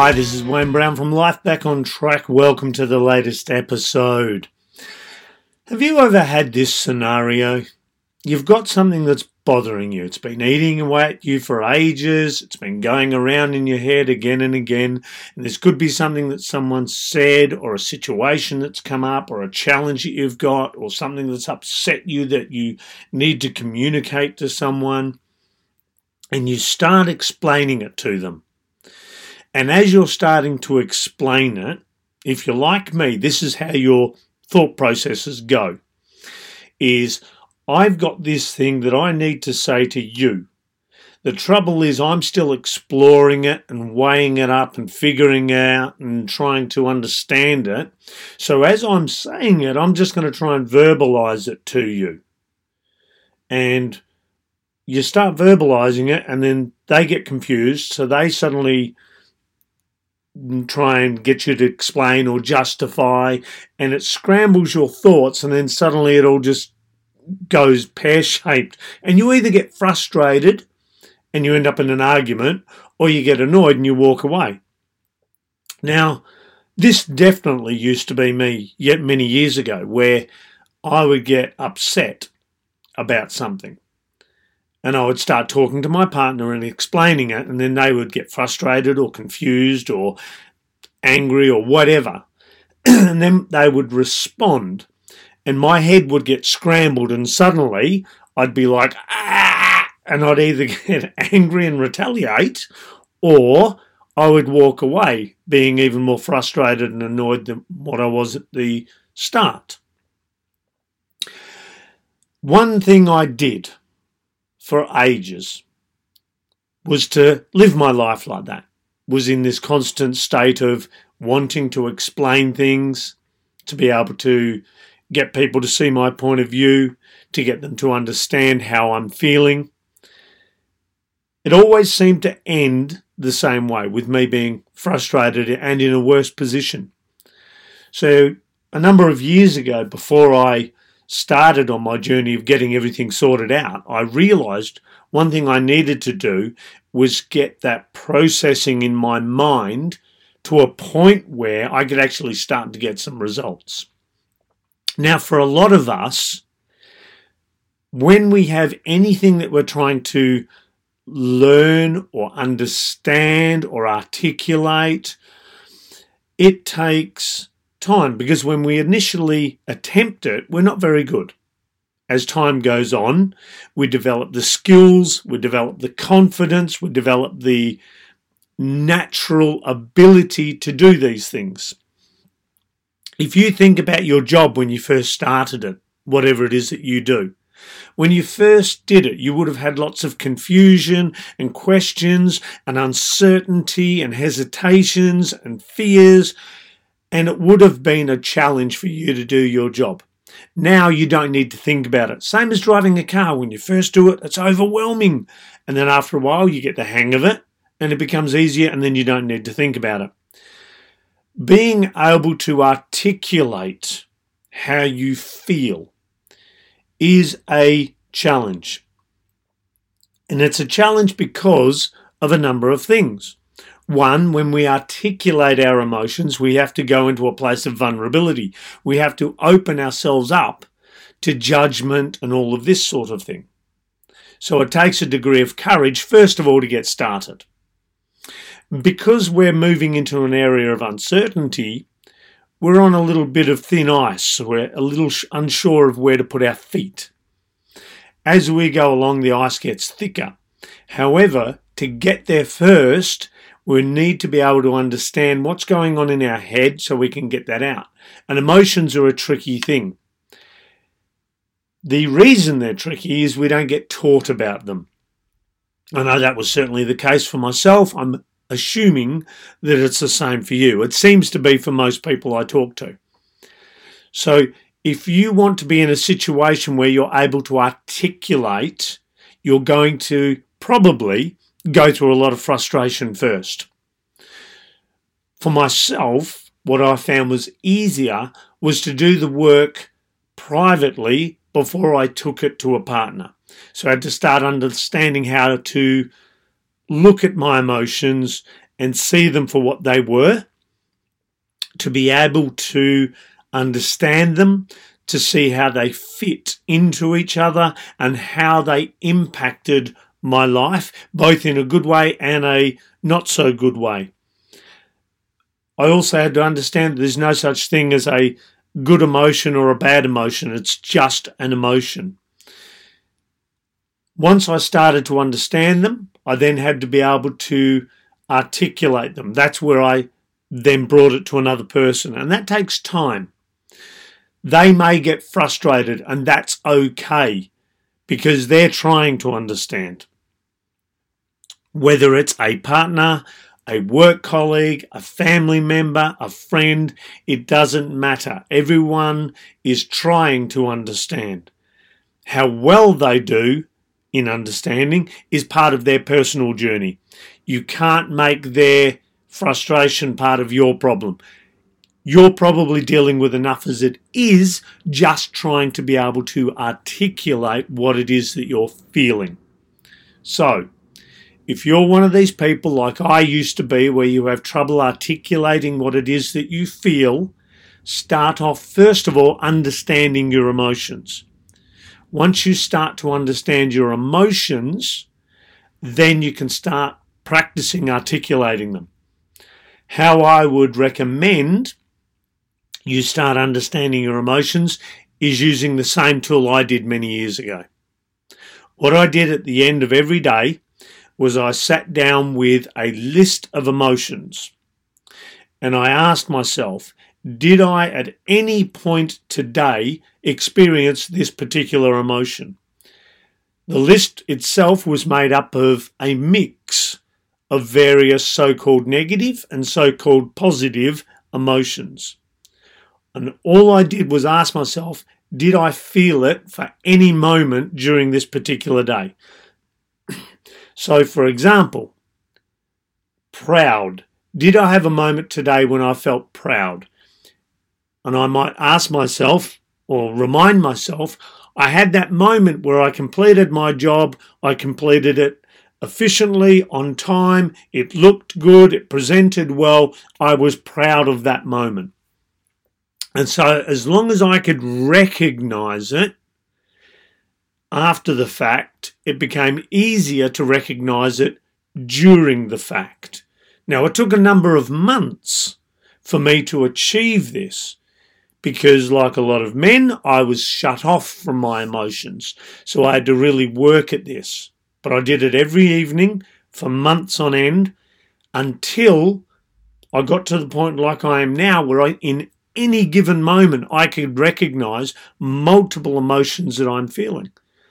Hi, this is Wayne Brown from Life Back on Track. Welcome to the latest episode. Have you ever had this scenario? You've got something that's bothering you. It's been eating away at you for ages. It's been going around in your head again and again. And this could be something that someone said, or a situation that's come up, or a challenge that you've got, or something that's upset you that you need to communicate to someone. And you start explaining it to them. And as you're starting to explain it, if you're like me, this is how your thought processes go. Is I've got this thing that I need to say to you. The trouble is, I'm still exploring it and weighing it up and figuring out and trying to understand it. So, as I'm saying it, I'm just going to try and verbalize it to you. And you start verbalizing it, and then they get confused. So, they suddenly try and get you to explain or justify, and it scrambles your thoughts, and then suddenly it all just goes pear shaped. And you either get frustrated and you end up in an argument, or you get annoyed and you walk away. Now, this definitely used to be me yet many years ago, where I would get upset about something. And I would start talking to my partner and explaining it, and then they would get frustrated or confused or angry or whatever. and then they would respond and my head would get scrambled, and suddenly I'd be like, ah, and I'd either get angry and retaliate, or I would walk away being even more frustrated and annoyed than what I was at the start. One thing I did for ages was to live my life like that, was in this constant state of wanting to explain things, to be able to get people to see my point of view, to get them to understand how I'm feeling. It always seemed to end the same way, with me being frustrated and in a worse position. So, a number of years ago, before I started on my journey of getting everything sorted out, I realized one thing I needed to do was get that processing in my mind to a point where I could actually start to get some results. Now, for a lot of us, when we have anything that we're trying to learn or understand or articulate, it takes time because when we initially attempt it, we're not very good. As time goes on, we develop the skills, we develop the confidence, we develop the natural ability to do these things. If you think about your job when you first started it, whatever it is that you do, when you first did it, you would have had lots of confusion and questions and uncertainty and hesitations and fears, and it would have been a challenge for you to do your job. Now you don't need to think about it. Same as driving a car. When you first do it, it's overwhelming. And then after a while, you get the hang of it and it becomes easier, and then you don't need to think about it being able to articulate how you feel is a challenge. And it's a challenge because of a number of things. One, when we articulate our emotions, we have to go into a place of vulnerability. We have to open ourselves up to judgment and all of this sort of thing. So it takes a degree of courage, first of all, to get started because we're moving into an area of uncertainty, we're on a little bit of thin ice. We're a little unsure of where to put our feet. As we go along, the ice gets thicker. However, to get there first, we need to be able to understand what's going on in our head so we can get that out. And emotions are a tricky thing. The reason they're tricky is we don't get taught about them. I know that was certainly the case for myself. I'm assuming that it's the same for you. It seems to be for most people I talk to. So, if you want to be in a situation where you're able to articulate, you're going to probably go through a lot of frustration first. For myself, what I found was easier was to do the work privately before I took it to a partner. So I had to start understanding how to look at my emotions and see them for what they were, to be able to understand them, to see how they fit into each other and how they impacted my life, both in a good way and a not so good way. I also had to understand that there's no such thing as a good emotion or a bad emotion, it's just an emotion. Once I started to understand them, I then had to be able to articulate them. That's where I then brought it to another person, and that takes time. They may get frustrated, and that's okay because they're trying to understand. Whether it's a partner, a work colleague, a family member, a friend, it doesn't matter. Everyone is trying to understand. How well they do in understanding is part of their personal journey. You can't make their frustration part of your problem. You're probably dealing with enough as it is, just trying to be able to articulate what it is that you're feeling. So, if you're one of these people like I used to be, where you have trouble articulating what it is that you feel, start off first of all understanding your emotions. Once you start to understand your emotions, then you can start practicing articulating them. How I would recommend you start understanding your emotions is using the same tool I did many years ago. What I did at the end of every day was I sat down with a list of emotions and I asked myself, did I at any point today experience this particular emotion? The list itself was made up of a mix of various so called negative and so called positive emotions. And all I did was ask myself, did I feel it for any moment during this particular day? So, for example, proud. Did I have a moment today when I felt proud? And I might ask myself or remind myself, I had that moment where I completed my job, I completed it efficiently, on time, it looked good, it presented well, I was proud of that moment. And so, as long as I could recognize it after the fact, it became easier to recognize it during the fact. Now, it took a number of months for me to achieve this because, like a lot of men, I was shut off from my emotions. So I had to really work at this. But I did it every evening for months on end until I got to the point like I am now, where I, in any given moment, I could recognize multiple emotions that I'm feeling.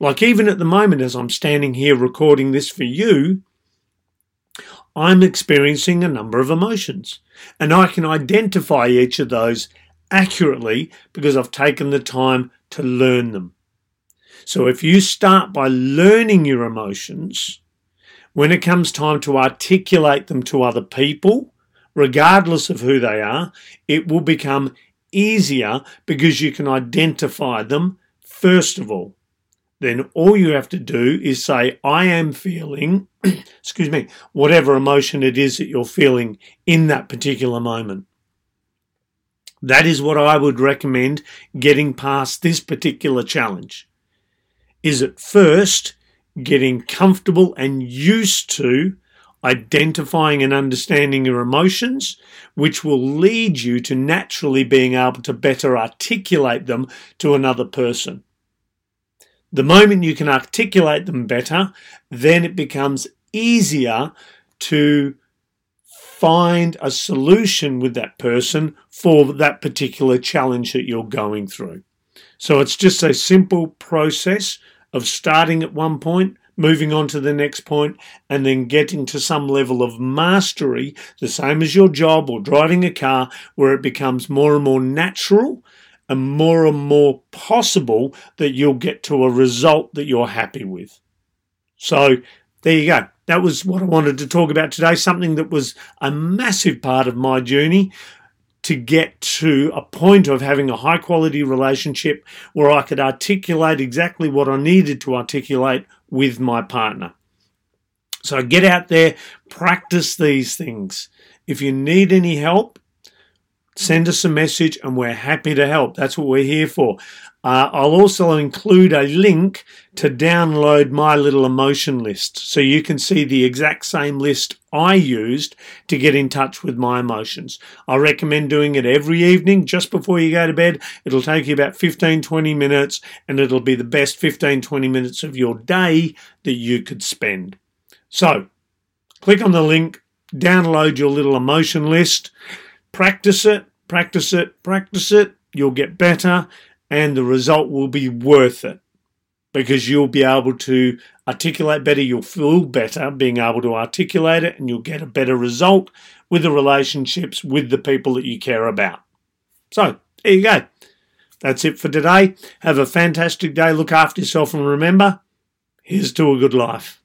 Like even at the moment, as I'm standing here recording this for you, I'm experiencing a number of emotions. And I can identify each of those accurately because I've taken the time to learn them. So if you start by learning your emotions, when it comes time to articulate them to other people, regardless of who they are, it will become easier because you can identify them first of all. Then all you have to do is say, I am feeling, excuse me, whatever emotion it is that you're feeling in that particular moment. That is what I would recommend getting past this particular challenge. Is at first getting comfortable and used to identifying and understanding your emotions, which will lead you to naturally being able to better articulate them to another person. The moment you can articulate them better, then it becomes easier to find a solution with that person for that particular challenge that you're going through. So it's just a simple process of starting at one point, moving on to the next point, and then getting to some level of mastery, the same as your job or driving a car, where it becomes more and more natural and more and more possible that you'll get to a result that you're happy with. So there you go that was what I wanted to talk about today. Something that was a massive part of my journey to get to a point of having a high quality relationship where I could articulate exactly what I needed to articulate with my partner. So get out there, practice these things. If you need any help, send us a message and we're happy to help. That's what we're here for. Uh, I'll also include a link to download my little emotion list so you can see the exact same list I used to get in touch with my emotions. I recommend doing it every evening just before you go to bed. It'll take you about 15 20 minutes and it'll be the best 15 20 minutes of your day that you could spend. So, click on the link, download your little emotion list, practice it, practice it, practice it. You'll get better and the result will be worth it because you'll be able to articulate better, you'll feel better being able to articulate it, and you'll get a better result with the relationships with the people that you care about. So, there you go. That's it for today. Have a fantastic day. Look after yourself, and remember, here's to a good life.